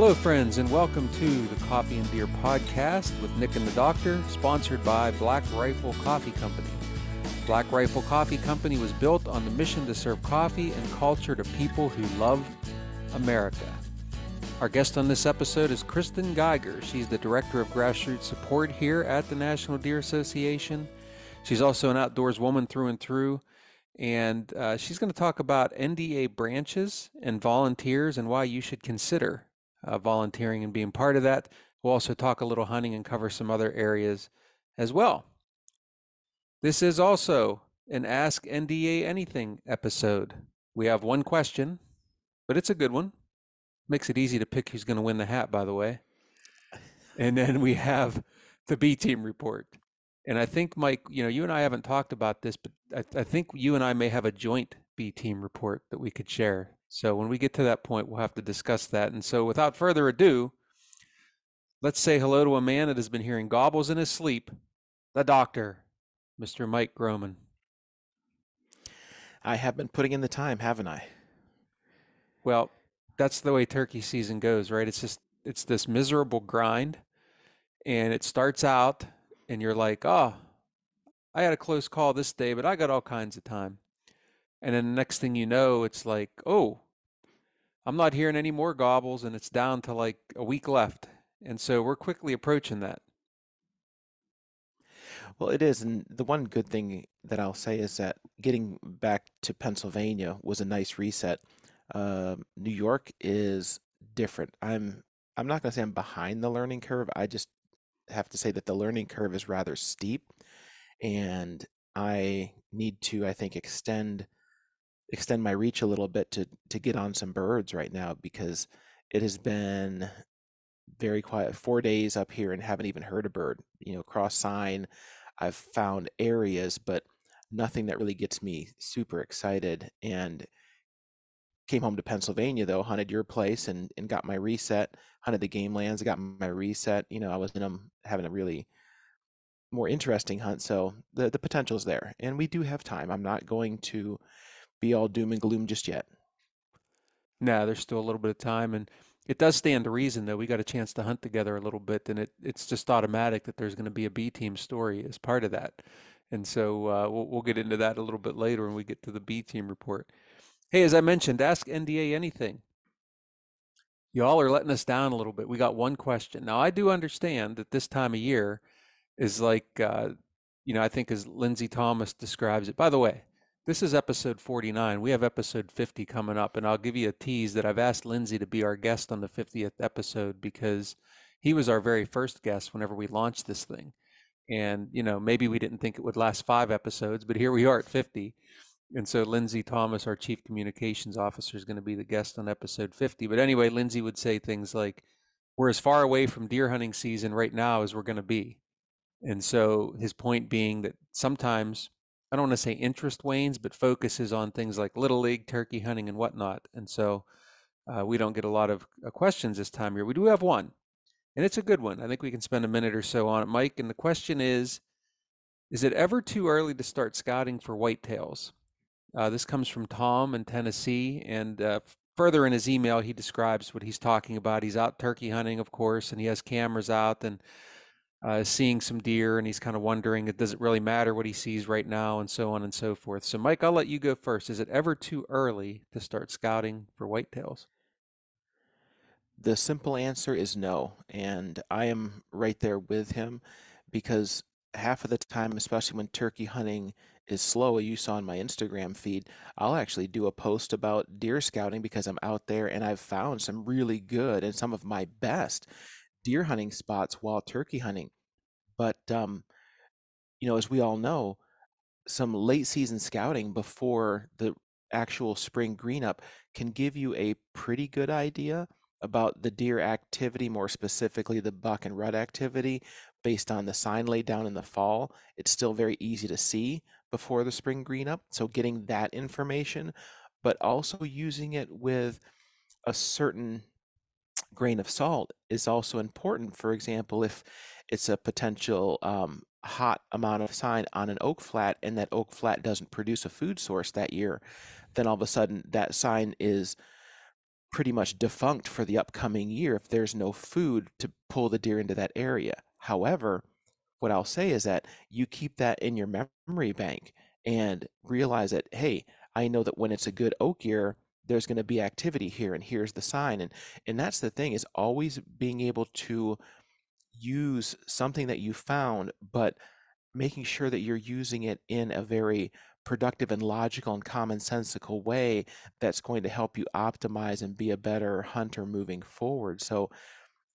Hello, friends, and welcome to the Coffee and Deer podcast with Nick and the Doctor, sponsored by Black Rifle Coffee Company. Black Rifle Coffee Company was built on the mission to serve coffee and culture to people who love America. Our guest on this episode is Kristen Giger. She's the Director of Grassroots Support here at the National Deer Association. She's also an outdoors woman through and through, and uh, she's going to talk about NDA branches and volunteers and why you should consider uh, volunteering and being part of that. We'll also talk a little hunting and cover some other areas as well. This is also an Ask NDA Anything episode. We have one question, but it's a good one. Makes it easy to pick who's going to win the hat, by the way. And then we have the B team report. And I think, Mike, you know, you and I haven't talked about this, but I, I think you and I may have a joint B team report that we could share. So when we get to that point, we'll have to discuss that. And so without further ado, let's say hello to a man that has been hearing gobbles in his sleep, the doctor. Mr. Mike Groman. I have been putting in the time, haven't I? Well, that's the way turkey season goes, right? It's just it's this miserable grind and it starts out and you're like, "Oh, I had a close call this day, but I got all kinds of time." And then the next thing you know, it's like, "Oh, I'm not hearing any more gobbles and it's down to like a week left." And so we're quickly approaching that. Well, it is, and the one good thing that I'll say is that getting back to Pennsylvania was a nice reset. Uh, New York is different. I'm I'm not going to say I'm behind the learning curve. I just have to say that the learning curve is rather steep, and I need to, I think, extend extend my reach a little bit to to get on some birds right now because it has been very quiet. Four days up here and haven't even heard a bird. You know, cross sign. I've found areas, but nothing that really gets me super excited. And came home to Pennsylvania though, hunted your place and, and got my reset, hunted the game lands, got my reset. You know, I was in them um, having a really more interesting hunt. So the, the potential's there. And we do have time. I'm not going to be all doom and gloom just yet. No, there's still a little bit of time and it does stand to reason, that We got a chance to hunt together a little bit, and it, it's just automatic that there's going to be a B team story as part of that. And so uh, we'll, we'll get into that a little bit later when we get to the B team report. Hey, as I mentioned, ask NDA anything. Y'all are letting us down a little bit. We got one question. Now, I do understand that this time of year is like, uh, you know, I think as Lindsay Thomas describes it. By the way, this is episode 49. We have episode 50 coming up, and I'll give you a tease that I've asked Lindsay to be our guest on the 50th episode because he was our very first guest whenever we launched this thing. And, you know, maybe we didn't think it would last five episodes, but here we are at 50. And so Lindsay Thomas, our chief communications officer, is going to be the guest on episode 50. But anyway, Lindsay would say things like, We're as far away from deer hunting season right now as we're going to be. And so his point being that sometimes I don't want to say interest wanes, but focuses on things like little league, turkey hunting, and whatnot. And so uh, we don't get a lot of uh, questions this time here. We do have one, and it's a good one. I think we can spend a minute or so on it, Mike. And the question is Is it ever too early to start scouting for whitetails? Uh, this comes from Tom in Tennessee. And uh, further in his email, he describes what he's talking about. He's out turkey hunting, of course, and he has cameras out. And uh, seeing some deer and he's kind of wondering it does it really matter what he sees right now and so on and so forth. So, Mike, I'll let you go first. Is it ever too early to start scouting for whitetails? The simple answer is no. And I am right there with him because half of the time, especially when turkey hunting is slow, you saw on my Instagram feed, I'll actually do a post about deer scouting because I'm out there and I've found some really good and some of my best deer hunting spots while turkey hunting. But um, you know, as we all know, some late season scouting before the actual spring green up can give you a pretty good idea about the deer activity, more specifically the buck and rut activity, based on the sign laid down in the fall. It's still very easy to see before the spring green up. So getting that information, but also using it with a certain grain of salt is also important. For example, if it's a potential um, hot amount of sign on an oak flat and that oak flat doesn't produce a food source that year, then all of a sudden that sign is pretty much defunct for the upcoming year if there's no food to pull the deer into that area. However, what I'll say is that you keep that in your memory bank and realize that, hey, I know that when it's a good oak year, there's going to be activity here and here's the sign and and that's the thing is always being able to use something that you found but making sure that you're using it in a very productive and logical and commonsensical way that's going to help you optimize and be a better hunter moving forward. So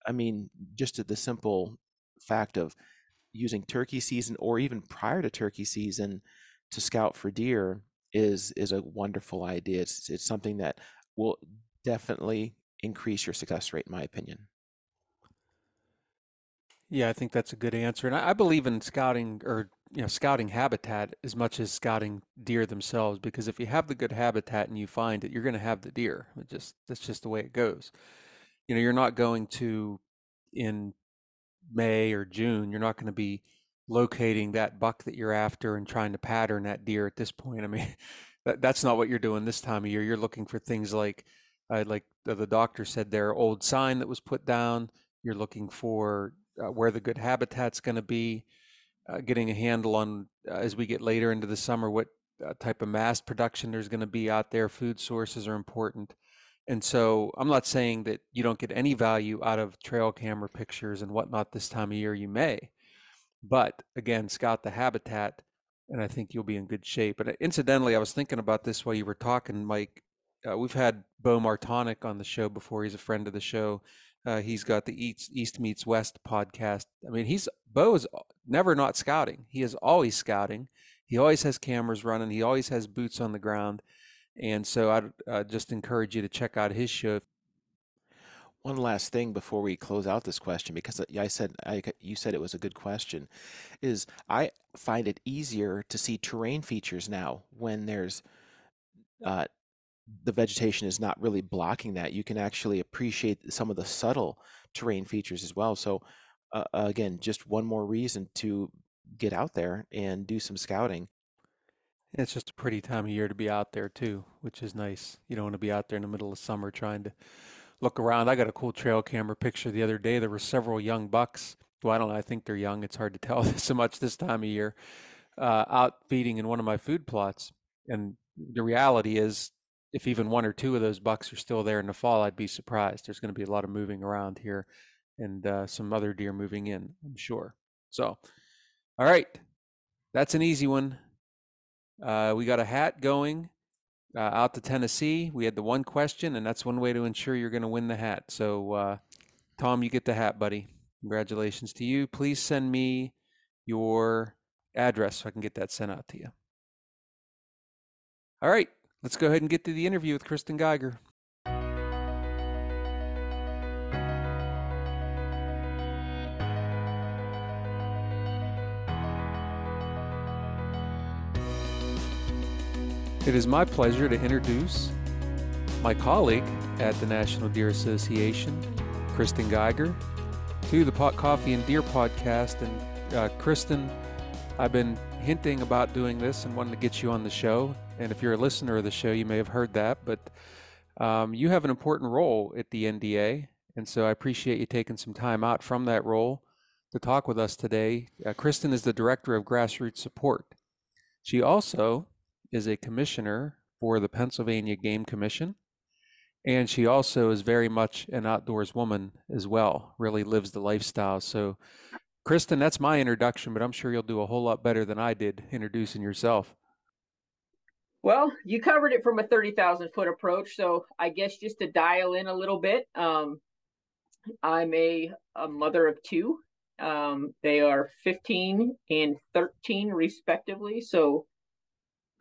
i mean just the simple fact of using turkey season or even prior to turkey season to scout for deer is is a wonderful idea. It's it's something that will definitely increase your success rate, in my opinion. Yeah, I think that's a good answer, and I, I believe in scouting or you know scouting habitat as much as scouting deer themselves. Because if you have the good habitat and you find it, you're going to have the deer. It just that's just the way it goes. You know, you're not going to in May or June. You're not going to be locating that buck that you're after and trying to pattern that deer at this point. I mean, that, that's not what you're doing this time of year. You're looking for things like, uh, like the, the, doctor said there, old sign that was put down. You're looking for uh, where the good habitat's going to be, uh, getting a handle on uh, as we get later into the summer what uh, type of mass production there's going to be out there. Food sources are important. And so I'm not saying that you don't get any value out of trail camera pictures and whatnot this time of year. You may, but again, scout the habitat, and I think you'll be in good shape. And uh, incidentally, I was thinking about this while you were talking, Mike. Uh, we've had Beau Martonik on the show before. He's a friend of the show. Uh, he's got the East, East Meets West podcast. I mean, he's Bo is never not scouting. He is always scouting. He always has cameras running. He always has boots on the ground. And so I'd uh, just encourage you to check out his show one last thing before we close out this question, because I said I, you said it was a good question, is I find it easier to see terrain features now when there's uh, the vegetation is not really blocking that. You can actually appreciate some of the subtle terrain features as well. So uh, again, just one more reason to get out there and do some scouting. It's just a pretty time of year to be out there too, which is nice. You don't want to be out there in the middle of summer trying to look around. I got a cool trail camera picture the other day. There were several young bucks. Well, I don't know. I think they're young. It's hard to tell so much this time of year. Uh, out feeding in one of my food plots, and the reality is, if even one or two of those bucks are still there in the fall, I'd be surprised. There's going to be a lot of moving around here, and uh, some other deer moving in. I'm sure. So, all right, that's an easy one. Uh, we got a hat going uh, out to Tennessee. We had the one question, and that's one way to ensure you're going to win the hat. So, uh, Tom, you get the hat, buddy. Congratulations to you. Please send me your address so I can get that sent out to you. All right, let's go ahead and get to the interview with Kristen Giger. It is my pleasure to introduce my colleague at the National Deer Association, Kristen Giger, to the Pot Coffee and Deer podcast. And uh, Kristen, I've been hinting about doing this and wanting to get you on the show. And if you're a listener of the show, you may have heard that, but um, you have an important role at the NDA. And so I appreciate you taking some time out from that role to talk with us today. Uh, Kristen is the Director of Grassroots Support. She also is a commissioner for the Pennsylvania Game Commission. And she also is very much an outdoors woman as well, really lives the lifestyle. So, Kristen, that's my introduction, but I'm sure you'll do a whole lot better than I did introducing yourself. Well, you covered it from a 30,000 foot approach. So, I guess just to dial in a little bit, um, I'm a, a mother of two. Um, they are 15 and 13, respectively. So,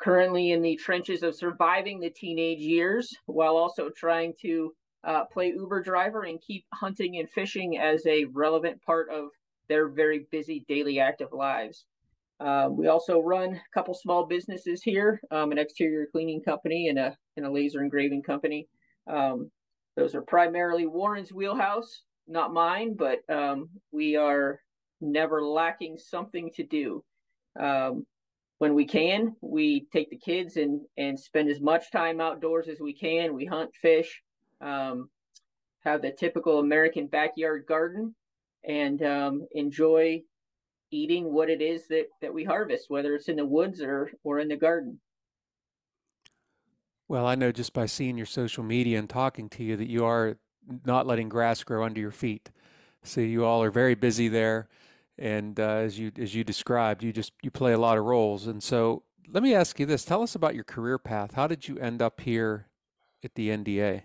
currently in the trenches of surviving the teenage years while also trying to uh, play Uber driver and keep hunting and fishing as a relevant part of their very busy daily active lives. Uh, we also run a couple small businesses here, um, an exterior cleaning company and a, and a laser engraving company. Um, those are primarily Warren's wheelhouse, not mine, but um, we are never lacking something to do. Um, when we can, we take the kids and and spend as much time outdoors as we can. We hunt, fish, um, have the typical American backyard garden, and um, enjoy eating what it is that that we harvest, whether it's in the woods or or in the garden. Well, I know just by seeing your social media and talking to you that you are not letting grass grow under your feet. So you all are very busy there, and uh, as you as you described, you just you play a lot of roles. And so let me ask you this: Tell us about your career path. How did you end up here at the NDA?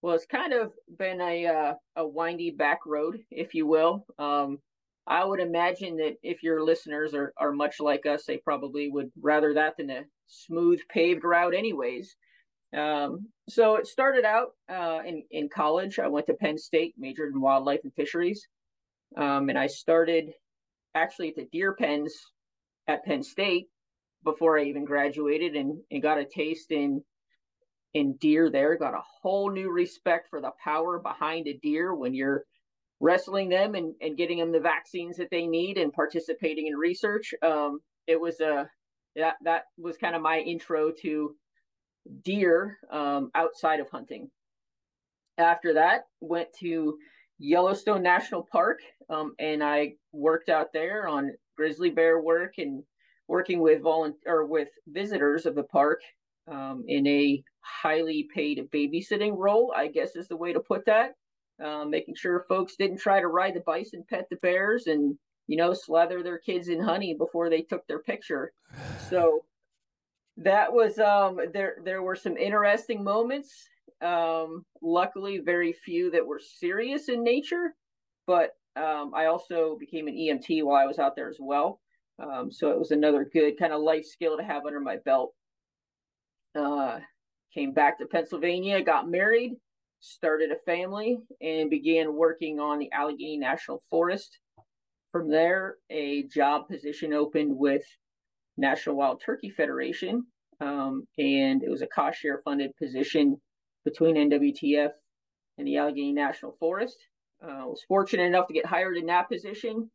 Well, it's kind of been a uh, a windy back road, if you will. Um, I would imagine that if your listeners are, are much like us, they probably would rather that than a smooth paved route, anyways. Um, so it started out uh, in in college. I went to Penn State, majored in wildlife and fisheries, um, and I started actually at the deer pens at Penn State before I even graduated, and, and got a taste in in deer. There, got a whole new respect for the power behind a deer when you're wrestling them and, and getting them the vaccines that they need and participating in research. Um, it was a that that was kind of my intro to deer um, outside of hunting. After that, went to Yellowstone National Park, um, and I worked out there on grizzly bear work and working with volunteer with visitors of the park um, in a highly paid babysitting role. I guess is the way to put that. Um, making sure folks didn't try to ride the bison, pet the bears, and you know slather their kids in honey before they took their picture. So that was um there there were some interesting moments um luckily very few that were serious in nature but um i also became an emt while i was out there as well. Um so it was another good kind of life skill to have under my belt. Uh came back to pennsylvania got married started a family and began working on the allegheny national forest. From there a job position opened with National Wild Turkey Federation, um, and it was a cost share funded position between NWTF and the Allegheny National Forest. Uh, was fortunate enough to get hired in that position.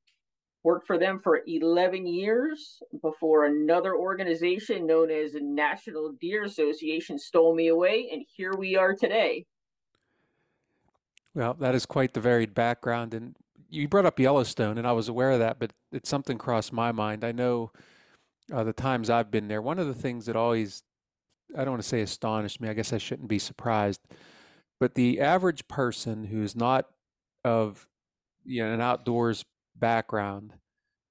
Worked for them for 11 years before another organization known as the National Deer Association stole me away, and here we are today. Well, that is quite the varied background. And you brought up Yellowstone, and I was aware of that, but it's something crossed my mind. I know uh, the times I've been there, one of the things that always, I don't want to say astonished me, I guess I shouldn't be surprised, but the average person who's not of you know, an outdoors background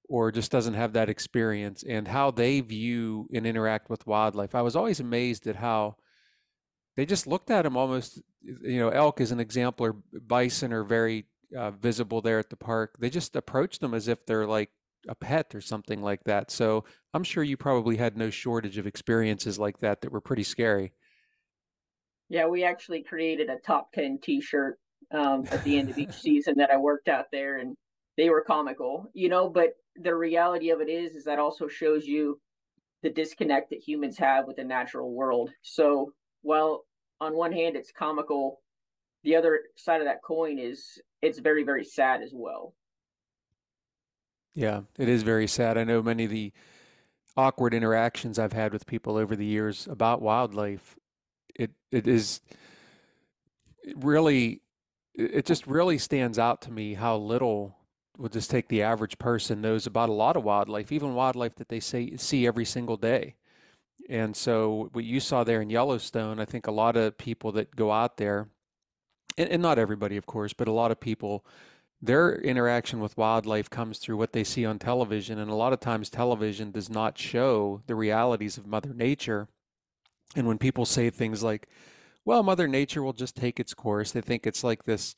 or just doesn't have that experience and how they view and interact with wildlife. I was always amazed at how they just looked at them almost, you know, elk is an example, or bison are very uh, visible there at the park. They just approach them as if they're like a pet or something like that. So I'm sure you probably had no shortage of experiences like that that were pretty scary. Yeah, we actually created a top 10 t shirt um, at the end of each season that I worked out there, and they were comical, you know. But the reality of it is, is that also shows you the disconnect that humans have with the natural world. So, while on one hand it's comical, the other side of that coin is it's very, very sad as well. Yeah, it is very sad. I know many of the awkward interactions I've had with people over the years about wildlife. It it is really it just really stands out to me how little we'll just take the average person knows about a lot of wildlife, even wildlife that they say see every single day. And so what you saw there in Yellowstone, I think a lot of people that go out there, and, and not everybody, of course, but a lot of people their interaction with wildlife comes through what they see on television. And a lot of times, television does not show the realities of Mother Nature. And when people say things like, well, Mother Nature will just take its course, they think it's like this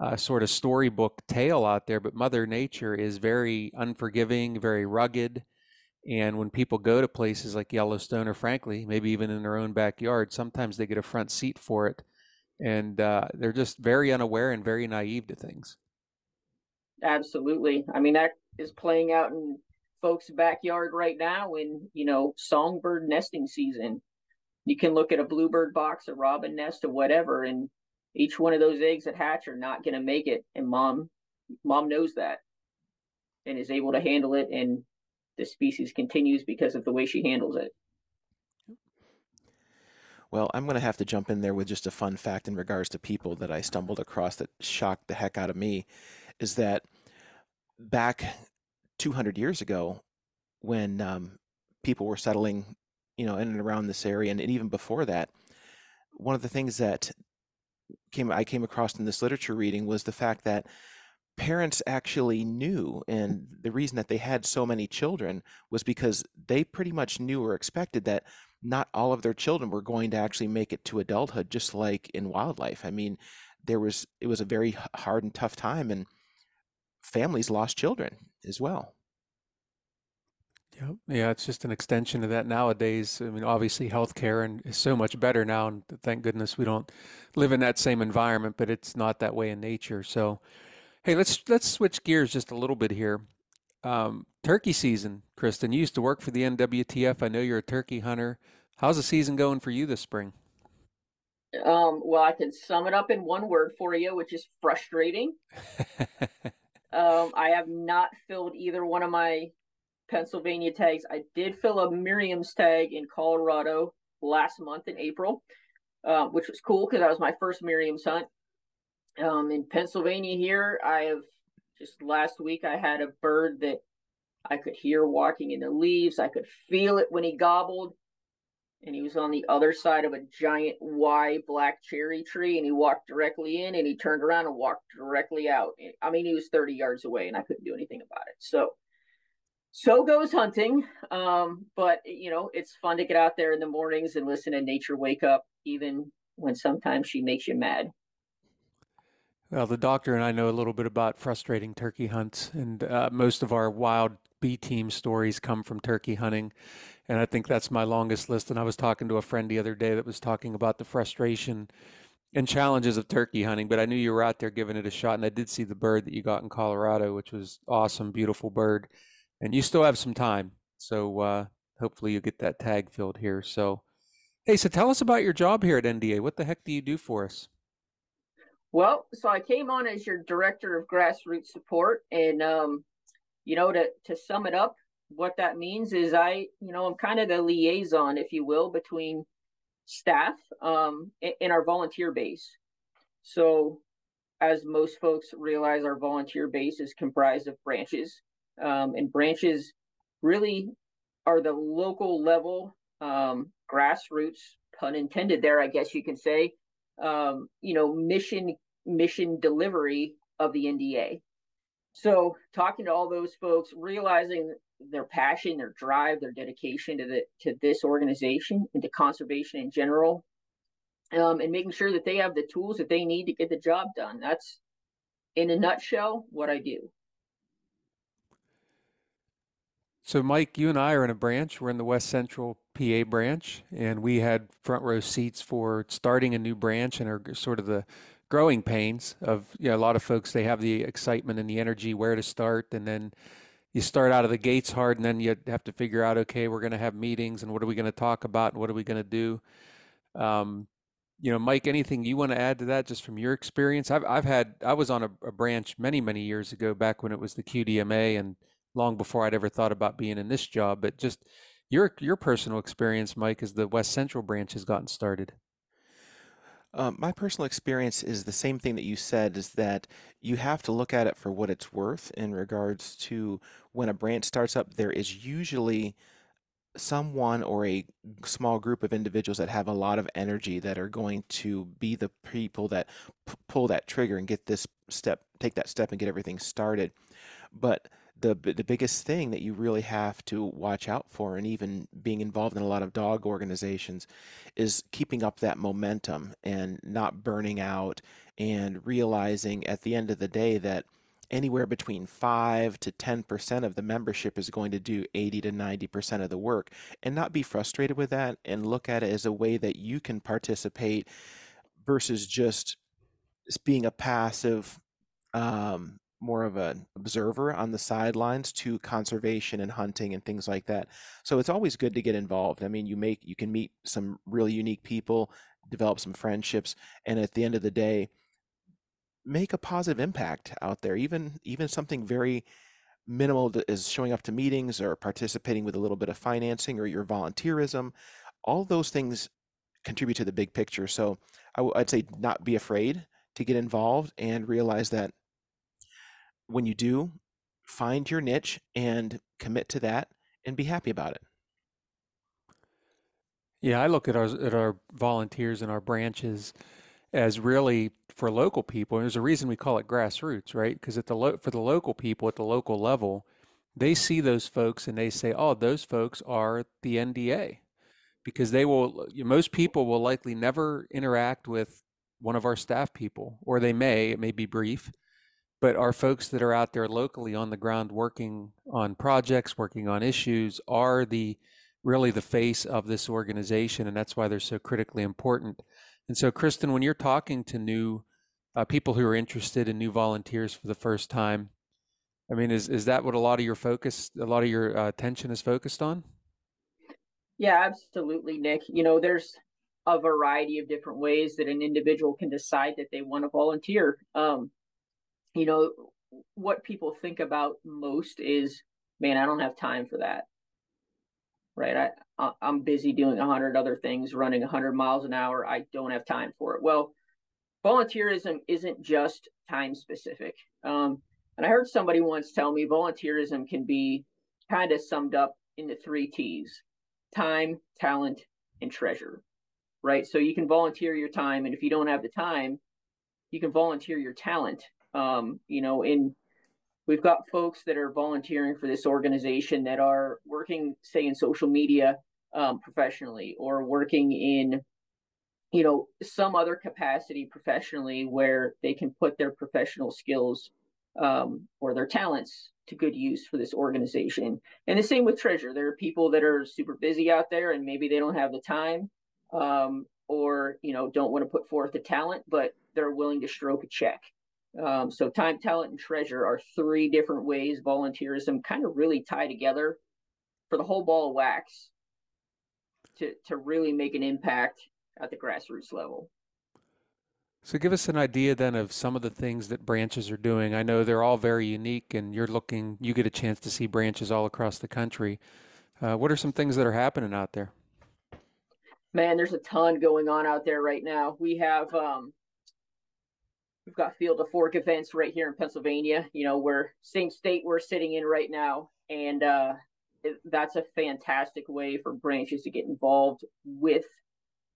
uh, sort of storybook tale out there. But Mother Nature is very unforgiving, very rugged. And when people go to places like Yellowstone, or frankly, maybe even in their own backyard, sometimes they get a front seat for it. And uh, they're just very unaware and very naive to things. Absolutely. I mean, that is playing out in folks' backyard right now in, you know, songbird nesting season. You can look at a bluebird box, a robin nest, or whatever, and each one of those eggs that hatch are not going to make it. And mom, mom knows that and is able to handle it. And the species continues because of the way she handles it. Well, I'm going to have to jump in there with just a fun fact in regards to people that I stumbled across that shocked the heck out of me is that back 200 years ago, when um, people were settling, you know, in and around this area, and, and even before that, one of the things that came I came across in this literature reading was the fact that parents actually knew and the reason that they had so many children was because they pretty much knew or expected that not all of their children were going to actually make it to adulthood just like in wildlife. I mean there was it was a very hard and tough time and families lost children as well Yep. Yeah, it's just an extension of that nowadays. I mean, obviously, healthcare and is so much better now, and thank goodness we don't live in that same environment. But it's not that way in nature. So, hey, let's let's switch gears just a little bit here. Um, turkey season, Kristen. You used to work for the NWTF. I know you're a turkey hunter. How's the season going for you this spring? Um, well, I can sum it up in one word for you, which is frustrating. um, I have not filled either one of my Pennsylvania tags. I did fill a Merriam's tag in Colorado last month in April, uh, which was cool because that was my first Merriam's hunt. Um, in Pennsylvania here, I have just last week I had a bird that I could hear walking in the leaves. I could feel it when he gobbled. And he was on the other side of a giant Y black cherry tree, and he walked directly in, and he turned around and walked directly out. I mean, he was 30 yards away, and I couldn't do anything about it. So so goes hunting. Um, but you know, it's fun to get out there in the mornings and listen to nature wake up, even when sometimes she makes you mad. Well, the doctor and I know a little bit about frustrating turkey hunts, and uh, most of our wild B team stories come from turkey hunting. And I think that's my longest list. And I was talking to a friend the other day that was talking about the frustration and challenges of turkey hunting, but I knew you were out there giving it a shot. And I did see the bird that you got in Colorado, which was awesome, beautiful bird and you still have some time. So uh, hopefully you get that tag filled here. So, hey, so tell us about your job here at NDA. What the heck do you do for us? Well, so I came on as your director of grassroots support, and um, you know, to to sum it up, what that means is I, you know, I'm kind of the liaison, if you will, between staff um, in our volunteer base. So, as most folks realize, our volunteer base is comprised of branches um, and branches really are the local level um, grassroots, pun intended there, I guess you can say, um, you know, mission mission delivery of the NDA. So talking to all those folks, realizing their passion, their drive, their dedication to the to this organization and to conservation in general, um, and making sure that they have the tools that they need to get the job done. That's in a nutshell what I do. So, Mike, you and I are in a branch. We're in the West Central PA branch, and we had front row seats for starting a new branch and are sort of the growing pains of you know, a lot of folks. They have the excitement and the energy where to start, and then you start out of the gates hard, and then you have to figure out, okay, we're going to have meetings, and what are we going to talk about, and what are we going to do? Um, you know, Mike, anything you want to add to that, just from your experience? I've I've had I was on a, a branch many many years ago, back when it was the QDMA, and long before I'd ever thought about being in this job. But just your your personal experience, Mike, as the West Central branch has gotten started. Um, my personal experience is the same thing that you said is that you have to look at it for what it's worth in regards to when a branch starts up, there is usually someone or a small group of individuals that have a lot of energy that are going to be the people that p- pull that trigger and get this step, take that step and get everything started. But the the biggest thing that you really have to watch out for, and even being involved in a lot of dog organizations, is keeping up that momentum and not burning out, and realizing at the end of the day that anywhere between 5 to 10% of the membership is going to do 80 to 90% of the work and not be frustrated with that and look at it as a way that you can participate versus just being a passive um, more of an observer on the sidelines to conservation and hunting and things like that. So it's always good to get involved. I mean, you make you can meet some really unique people, develop some friendships, and at the end of the day, make a positive impact out there. Even even something very minimal is showing up to meetings or participating with a little bit of financing or your volunteerism. All those things contribute to the big picture. So I w- I'd say not be afraid to get involved and realize that when you do, find your niche and commit to that and be happy about it. Yeah, I look at our at our volunteers and our branches as really for local people. And there's a reason we call it grassroots, right? Because at the lo for the local people at the local level, they see those folks and they say, "Oh, those folks are the NDA," because they will. Most people will likely never interact with one of our staff people, or they may. It may be brief, but our folks that are out there locally on the ground working on projects, working on issues, are the really the face of this organization, and that's why they're so critically important. And so, Kristen, when you're talking to new uh, people who are interested in new volunteers for the first time, I mean, is is that what a lot of your focus, a lot of your uh, attention is focused on? Yeah, absolutely, Nick. You know, there's a variety of different ways that an individual can decide that they want to volunteer. Um, you know, what people think about most is, man, I don't have time for that right? I I'm busy doing a hundred other things, running a hundred miles an hour. I don't have time for it. Well, volunteerism isn't just time specific. Um, and I heard somebody once tell me volunteerism can be kind of summed up into three T's: time, talent, and treasure. Right. So you can volunteer your time, and if you don't have the time, you can volunteer your talent. Um, you know, in we've got folks that are volunteering for this organization that are working say in social media um, professionally or working in you know some other capacity professionally where they can put their professional skills um, or their talents to good use for this organization. And the same with treasure. There are people that are super busy out there and maybe they don't have the time um, or you know don't want to put forth the talent but they're willing to stroke a check um, so time, talent, and treasure are three different ways volunteerism kind of really tie together for the whole ball of wax to to really make an impact at the grassroots level. So give us an idea then of some of the things that branches are doing. I know they're all very unique, and you're looking. You get a chance to see branches all across the country. Uh, what are some things that are happening out there? Man, there's a ton going on out there right now. We have um, We've got Field to Fork events right here in Pennsylvania. You know, we're same state we're sitting in right now, and uh, that's a fantastic way for branches to get involved with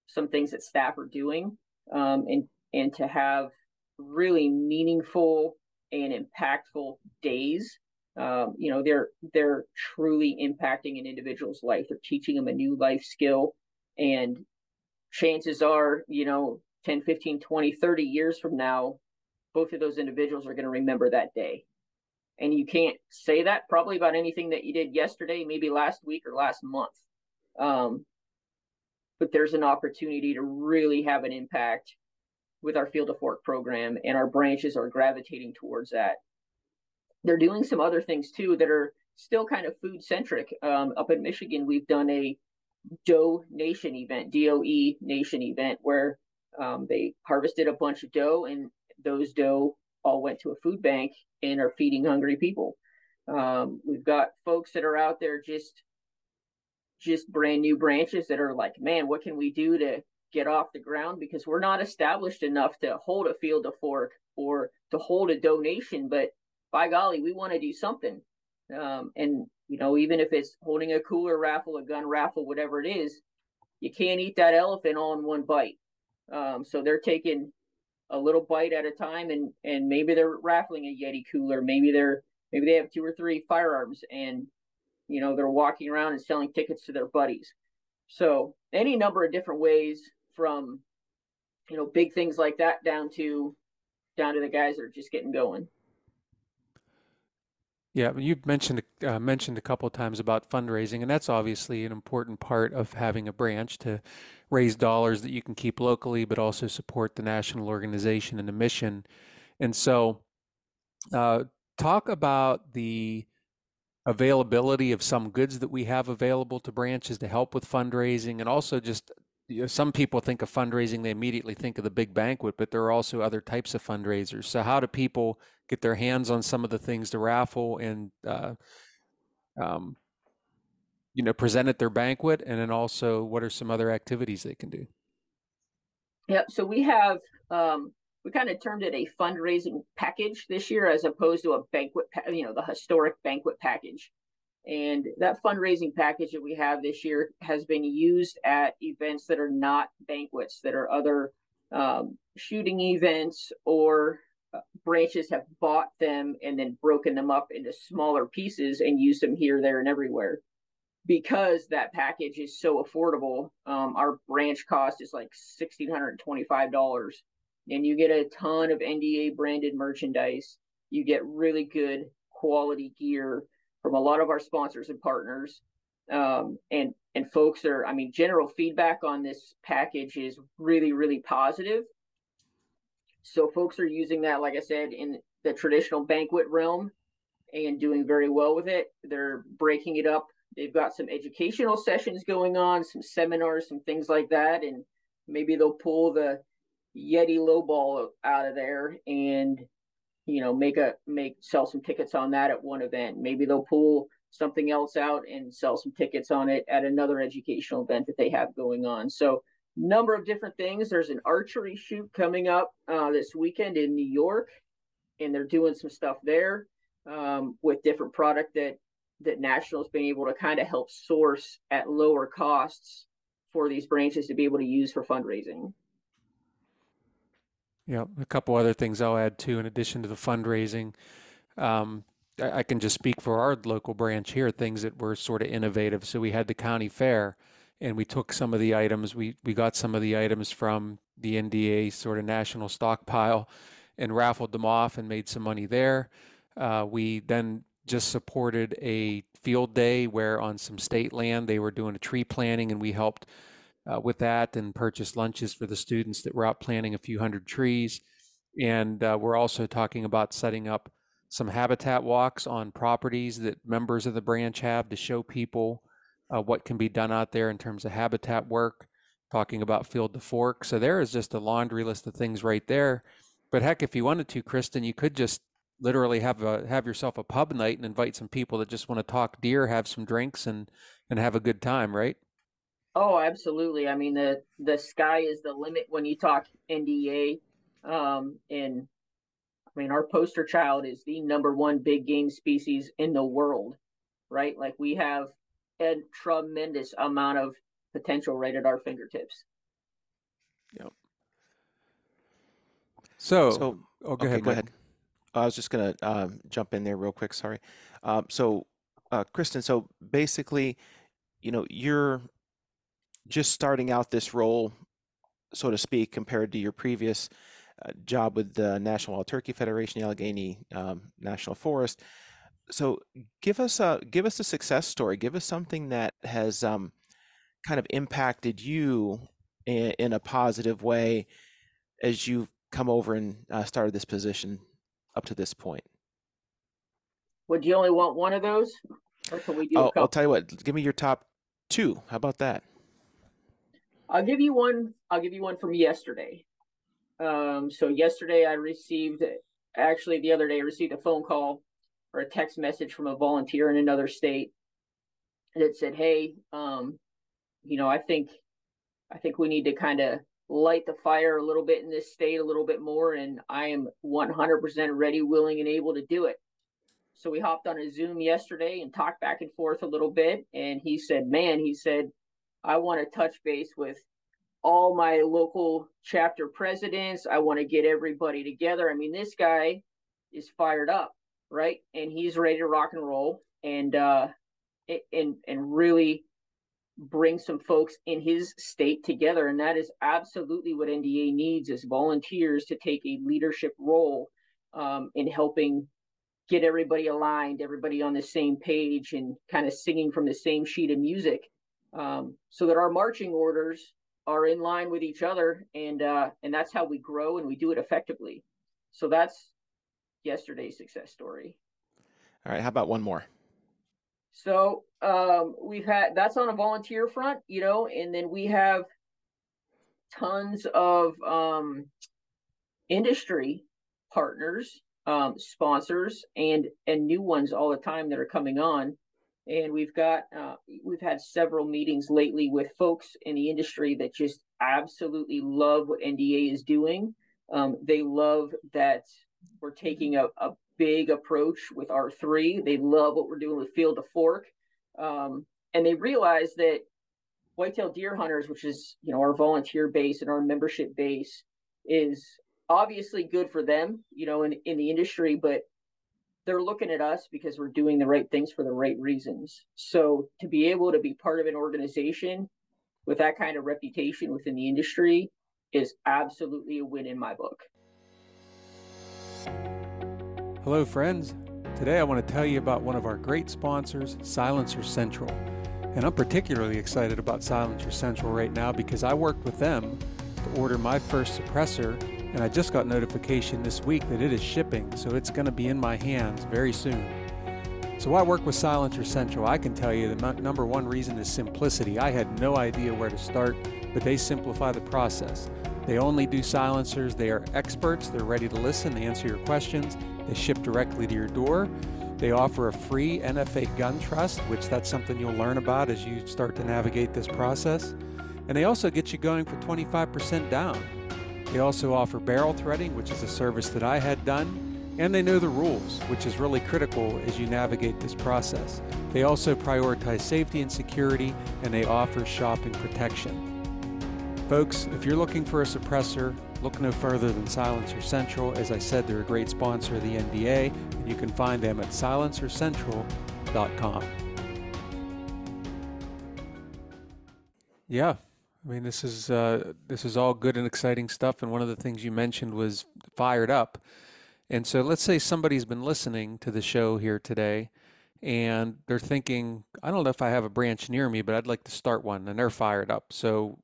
some things that staff are doing, um, and and to have really meaningful and impactful days. Um, you know, they're they're truly impacting an individual's life. They're teaching them a new life skill, and chances are, you know, 10, 15, 20, 30 years from now, both of those individuals are going to remember that day. And you can't say that probably about anything that you did yesterday, maybe last week or last month. Um, but there's an opportunity to really have an impact with our Field to Fork program, and our branches are gravitating towards that. They're doing some other things too that are still kind of food centric. Um, up in Michigan, we've done a DOE Nation event, DOE Nation event, where um, they harvested a bunch of doe, and those doe all went to a food bank and are feeding hungry people. Um, we've got folks that are out there just just brand new branches that are like, man, what can we do to get off the ground? Because we're not established enough to hold a field of fork or to hold a donation, but by golly, we want to do something. Um, and you know, even if it's holding a cooler raffle, a gun raffle, whatever it is, you can't eat that elephant all in one bite. Um, so they're taking a little bite at a time, and and maybe they're raffling a Yeti cooler, maybe they're maybe they have two or three firearms, and you know they're walking around and selling tickets to their buddies. So any number of different ways from you know big things like that down to down to the guys that are just getting going. Yeah, you've mentioned uh, mentioned a couple of times about fundraising, and that's obviously an important part of having a branch to raise dollars that you can keep locally, but also support the national organization and the mission. And so, uh, talk about the availability of some goods that we have available to branches to help with fundraising, and also just you know, some people think of fundraising, they immediately think of the big banquet, but there are also other types of fundraisers. So, how do people get their hands on some of the things to raffle and, uh, um, you know, present at their banquet? And then also, what are some other activities they can do? Yep. So we have um, we kind of termed it a fundraising package this year, as opposed to a banquet, you know, the historic banquet package. And that fundraising package that we have this year has been used at events that are not banquets, that are other um, shooting events or branches have bought them and then broken them up into smaller pieces and used them here, there, and everywhere. Because that package is so affordable, um, our branch cost is like sixteen hundred and twenty-five dollars, and you get a ton of NDA branded merchandise. You get really good quality gear from a lot of our sponsors and partners. Um, and and folks are, I mean, general feedback on this package is really, really positive. So folks are using that, like I said, in the traditional banquet realm and doing very well with it. They're breaking it up. They've got some educational sessions going on, some seminars, some things like that, and maybe they'll pull the Yeti lowball out of there and you know make a make sell some tickets on that at one event maybe they'll pull something else out and sell some tickets on it at another educational event that they have going on so number of different things there's an archery shoot coming up uh, this weekend in new york and they're doing some stuff there um, with different product that that National's been able to kind of help source at lower costs for these branches to be able to use for fundraising yeah, a couple other things I'll add too, in addition to the fundraising. Um, I, I can just speak for our local branch here, things that were sort of innovative. So we had the county fair, and we took some of the items. We we got some of the items from the NDA sort of national stockpile, and raffled them off and made some money there. Uh, we then just supported a field day where on some state land they were doing a tree planting, and we helped uh, with that and purchased lunches for the students that were out planting a few hundred trees. And uh, we're also talking about setting up some habitat walks on properties that members of the branch have to show people uh, what can be done out there in terms of habitat work, talking about field to fork. So there is just a laundry list of things right there. But heck, if you wanted to, Kristen, you could just literally have a have yourself a pub night and invite some people that just want to talk deer, have some drinks, and and have a good time, right? Oh, absolutely. I mean, the the sky is the limit when you talk NDA. Um, and I mean, our poster child is the number one big game species in the world, right? Like we have a tremendous amount of potential right at our fingertips. Yep. So, So, oh, go okay, ahead, go ahead. I was just gonna um, jump in there real quick. Sorry. Um, so, uh, Kristen, so basically, you know, you're just starting out this role, so to speak, compared to your previous uh, job with the National Wild Turkey Federation, the Allegheny um, National Forest. So give us a give us a success story. Give us something that has um, kind of impacted you in, in a positive way as you've come over and uh, started this position up to this point. Would you only want one of those, or can we do a Oh, I'll tell you what. Give me your top two. How about that? I'll give you one. I'll give you one from yesterday. Um, so yesterday I received, actually the other day I received a phone call or a text message from a volunteer in another state that said, "Hey, um, you know, I think, I think we need to kind of light the fire a little bit in this state a little bit more, and I am 100% ready, willing, and able to do it." So we hopped on a Zoom yesterday and talked back and forth a little bit, and he said, "Man," he said I want to touch base with all my local chapter presidents. I want to get everybody together. I mean, this guy is fired up, right? And he's ready to rock and roll and uh and and really bring some folks in his state together and that is absolutely what NDA needs is volunteers to take a leadership role um, in helping get everybody aligned, everybody on the same page and kind of singing from the same sheet of music um, so that our marching orders are in line with each other, and uh, and that's how we grow and we do it effectively. So that's yesterday's success story. All right. How about one more? So um, we've had that's on a volunteer front, you know, and then we have tons of um, industry partners, um, sponsors, and and new ones all the time that are coming on. and we've got uh, we've had several meetings lately with folks in the industry that just absolutely love what NDA is doing. Um, they love that we're taking a, a, big approach with R3. They love what we're doing with Field to Fork, um, and they realize that whitetail deer hunters, which is you know our volunteer base and our membership base, is obviously good for them, you know, in in the industry, but they're looking at us because we're doing the right things for the right reasons. So to be able to be part of an organization with that kind of reputation within the industry is absolutely a win in my book. Hello, friends. Today I want to tell you about one of our great sponsors, Silencer Central. And I'm particularly excited about Silencer Central right now because I worked with them to order my first suppressor and I just got notification this week that it is shipping, so it's going to be in my hands very soon. So I work with Silencer Central. I can tell you the number one reason is simplicity. I had no idea where to start, but they simplify the process. They only do silencers. They are experts. They're ready to listen, they answer your questions. They ship directly to your door. They offer a free NFA gun trust, which that's something you'll learn about as you start to navigate this process. And they also get you going for 25% down. They also offer barrel threading, which is a service that I had done, and they know the rules, which is really critical as you navigate this process. They also prioritize safety and security, and they offer shopping protection. Folks, if you're looking for a suppressor, look no further than Silencer Central. As I said, they're a great sponsor of the NDA, and you can find them at silencercentral.com. Yeah, I mean, this is uh, this is all good and exciting stuff. And one of the things you mentioned was fired up. And so, let's say somebody's been listening to the show here today, and they're thinking, I don't know if I have a branch near me, but I'd like to start one, and they're fired up. So,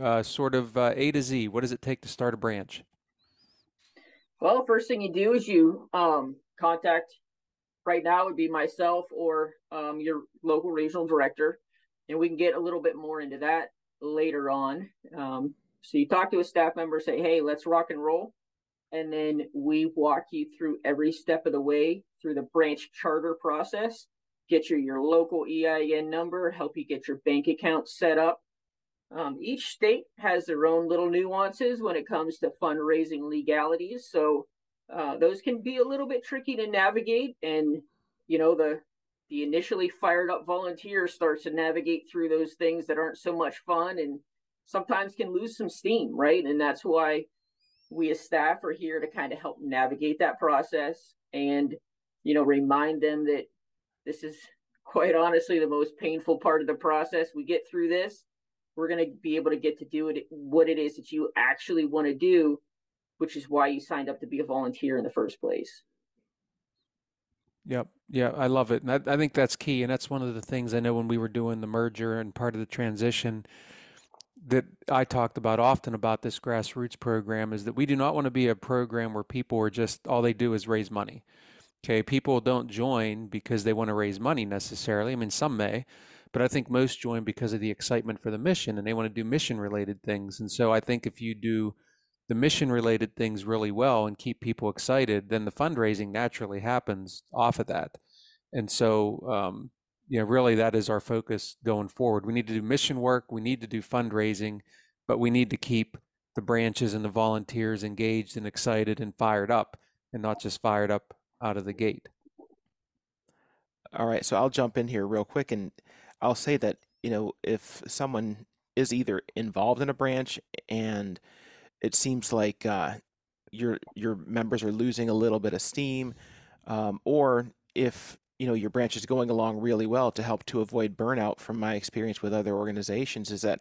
uh, sort of uh, A to Z, what does it take to start a branch? Well, first thing you do is you um, contact. Right now, would be myself or um, your local regional director, and we can get a little bit more into that later on. Um, so you talk to a staff member, say, hey, let's rock and roll. And then we walk you through every step of the way through the branch charter process, get you your local EIN number, help you get your bank account set up. Um, each state has their own little nuances when it comes to fundraising legalities. So uh, those can be a little bit tricky to navigate. And, you know, the the initially fired up volunteer starts to navigate through those things that aren't so much fun and sometimes can lose some steam, right? And that's why we as staff are here to kind of help navigate that process and, you know, remind them that this is quite honestly the most painful part of the process. We get through this, we're going to be able to get to do it what it is that you actually want to do, which is why you signed up to be a volunteer in the first place. Yep. Yeah, I love it. And I, I think that's key. And that's one of the things I know when we were doing the merger and part of the transition that I talked about often about this grassroots program is that we do not want to be a program where people are just all they do is raise money. Okay, people don't join because they want to raise money necessarily. I mean, some may, but I think most join because of the excitement for the mission and they want to do mission related things. And so I think if you do the mission related things really well and keep people excited, then the fundraising naturally happens off of that. And so, um, you know, really that is our focus going forward. We need to do mission work, we need to do fundraising, but we need to keep the branches and the volunteers engaged and excited and fired up and not just fired up out of the gate. All right, so I'll jump in here real quick and I'll say that, you know, if someone is either involved in a branch and it seems like uh, your your members are losing a little bit of steam, um, or if you know your branch is going along really well to help to avoid burnout. From my experience with other organizations, is that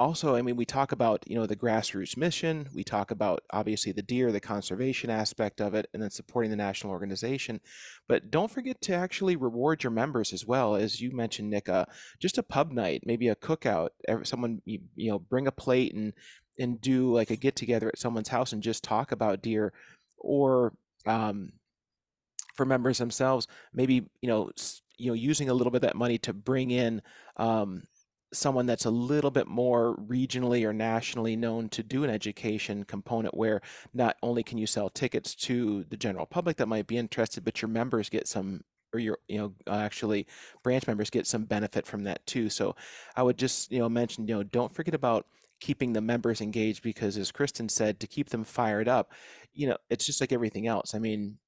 also, I mean, we talk about, you know, the grassroots mission. We talk about obviously the deer, the conservation aspect of it, and then supporting the national organization. But don't forget to actually reward your members as well. As you mentioned, Nick, uh, just a pub night, maybe a cookout. Someone, you, you know, bring a plate and and do like a get together at someone's house and just talk about deer or um, for members themselves maybe you know you know using a little bit of that money to bring in um, someone that's a little bit more regionally or nationally known to do an education component where not only can you sell tickets to the general public that might be interested but your members get some or your you know uh, actually branch members get some benefit from that too. So i would just you know mention you know don't forget about keeping the members engaged because as kristen said to keep them fired up you know it's just like everything else. I mean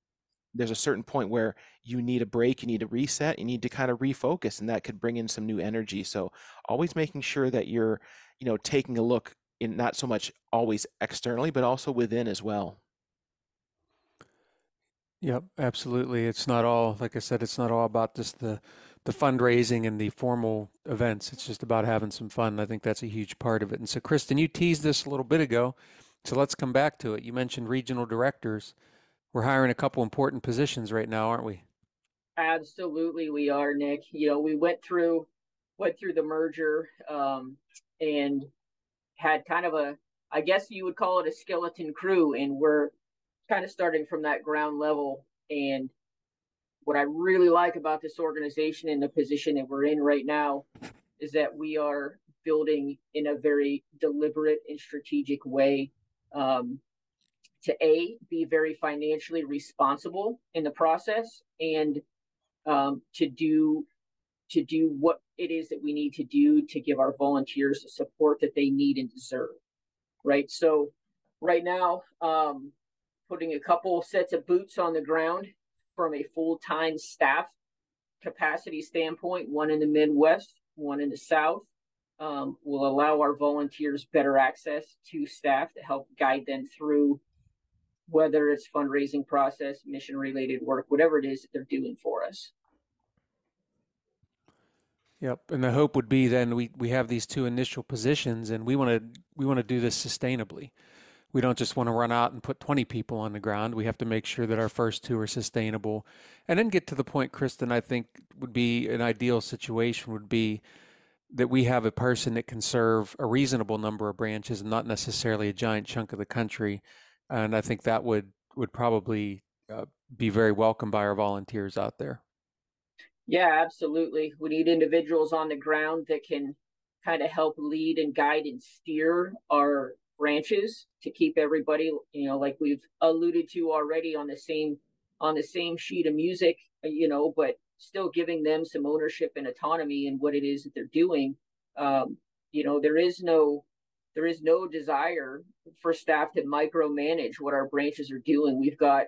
there's a certain point where you need a break you need a reset you need to kind of refocus and that could bring in some new energy so always making sure that you're you know taking a look in not so much always externally but also within as well Yep, absolutely. It's not all, like I said, it's not all about just the the fundraising and the formal events. It's just about having some fun. I think that's a huge part of it. And so, Kristen, you teased this a little bit ago, so let's come back to it. You mentioned regional directors. We're hiring a couple important positions right now, aren't we? Absolutely, we are, Nick. You know, we went through went through the merger um, and had kind of a, I guess you would call it a skeleton crew, and we're kind of starting from that ground level. And what I really like about this organization and the position that we're in right now is that we are building in a very deliberate and strategic way um, to a be very financially responsible in the process and um, to do to do what it is that we need to do to give our volunteers the support that they need and deserve right? So right now um, putting a couple sets of boots on the ground from a full-time staff capacity standpoint, one in the Midwest, one in the South, um, will allow our volunteers better access to staff to help guide them through whether it's fundraising process, mission related work, whatever it is that they're doing for us. Yep, and the hope would be then we, we have these two initial positions, and we want to we want to do this sustainably we don't just want to run out and put 20 people on the ground. We have to make sure that our first two are sustainable and then get to the point, Kristen, I think would be an ideal situation would be that we have a person that can serve a reasonable number of branches and not necessarily a giant chunk of the country. And I think that would, would probably uh, be very welcome by our volunteers out there. Yeah, absolutely. We need individuals on the ground that can kind of help lead and guide and steer our branches to keep everybody, you know, like we've alluded to already on the same on the same sheet of music, you know, but still giving them some ownership and autonomy in what it is that they're doing. Um, you know, there is no there is no desire for staff to micromanage what our branches are doing. We've got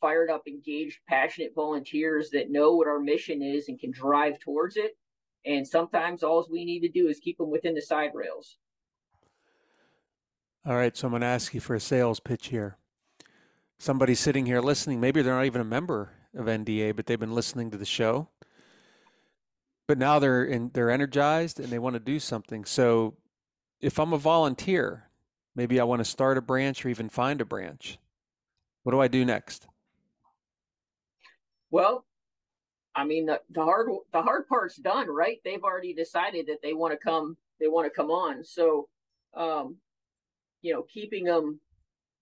fired up, engaged, passionate volunteers that know what our mission is and can drive towards it. And sometimes all we need to do is keep them within the side rails. All right, so I'm going to ask you for a sales pitch here. Somebody sitting here listening, maybe they're not even a member of NDA, but they've been listening to the show. But now they're in, they're energized and they want to do something. So if I'm a volunteer, maybe I want to start a branch or even find a branch. What do I do next? Well, I mean the, the hard the hard part's done, right? They've already decided that they want to come they want to come on. So um, you know, keeping them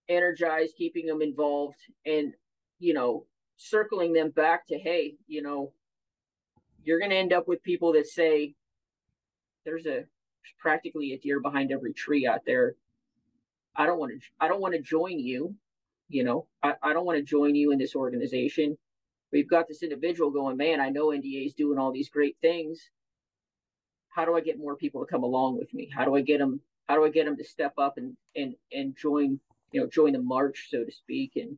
energized, keeping them involved, and you know, circling them back to, hey, you know, you're going to end up with people that say, "There's a practically a deer behind every tree out there. I don't want to. I don't want to join you. You know, I, I don't want to join you in this organization. We've got this individual going, man. I know NDA is doing all these great things. How do I get more people to come along with me? How do I get them how do I get them to step up and and and join you know join the march so to speak and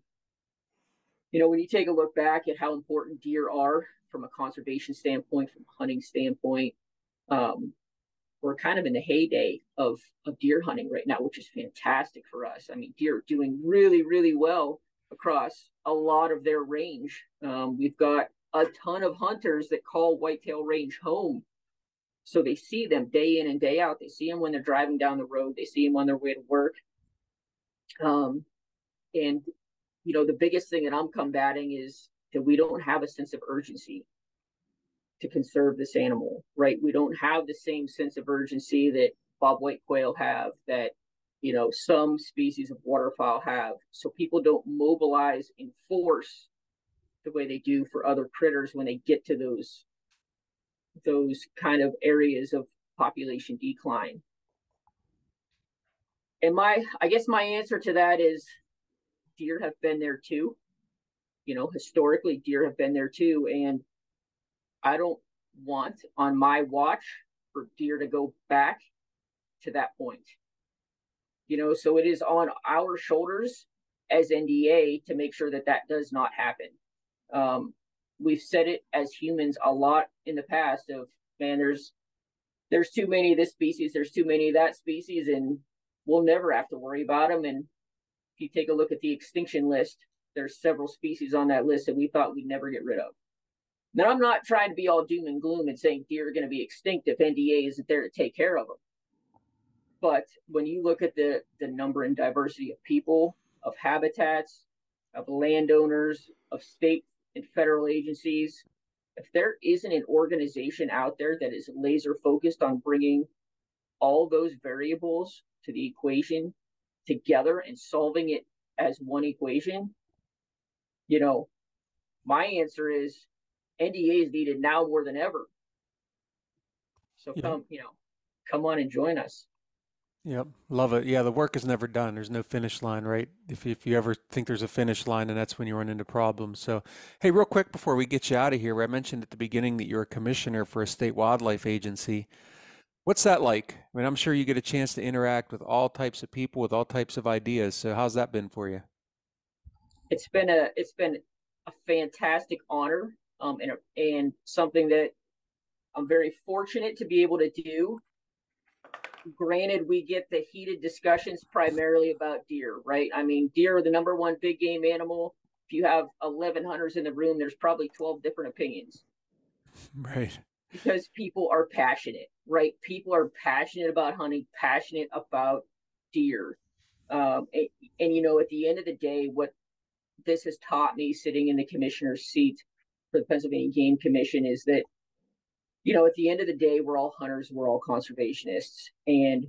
you know when you take a look back at how important deer are from a conservation standpoint from a hunting standpoint um, we're kind of in the heyday of of deer hunting right now which is fantastic for us i mean deer are doing really really well across a lot of their range um, we've got a ton of hunters that call whitetail range home so they see them day in and day out. They see them when they're driving down the road. They see them on their way to work. Um, and you know, the biggest thing that I'm combating is that we don't have a sense of urgency to conserve this animal, right? We don't have the same sense of urgency that bobwhite quail have, that you know some species of waterfowl have. So people don't mobilize in force the way they do for other critters when they get to those those kind of areas of population decline. And my, I guess my answer to that is deer have been there too. You know, historically, deer have been there too, and I don't want on my watch for deer to go back to that point. You know, so it is on our shoulders as NDA to make sure that that does not happen. Um, we've said it as humans a lot in the past of man, there's there's too many of this species, there's too many of that species, and we'll never have to worry about them. And if you take a look at the extinction list, there's several species on that list that we thought we'd never get rid of. Now, I'm not trying to be all doom and gloom and saying deer are going to be extinct if NDA isn't there to take care of them. But when you look at the the number and diversity of people, of habitats, of landowners, of state and federal agencies, if there isn't an organization out there that is laser focused on bringing all those variables to the equation together and solving it as one equation, you know, my answer is NDA is needed now more than ever. So yeah. come, you know, come on and join us. Yep, love it. Yeah, the work is never done. There's no finish line, right? If if you ever think there's a finish line, and that's when you run into problems. So, hey, real quick before we get you out of here, I mentioned at the beginning that you're a commissioner for a state wildlife agency. What's that like? I mean, I'm sure you get a chance to interact with all types of people with all types of ideas. So, how's that been for you? It's been a it's been a fantastic honor, um, and and something that I'm very fortunate to be able to do granted, we get the heated discussions primarily about deer, right? I mean, deer are the number one big game animal. If you have 11 hunters in the room, there's probably 12 different opinions. Right. Because people are passionate, right? People are passionate about hunting, passionate about deer. Um, and, and, you know, at the end of the day, what this has taught me sitting in the commissioner's seat for the Pennsylvania Game Commission is that you know, at the end of the day, we're all hunters, we're all conservationists, and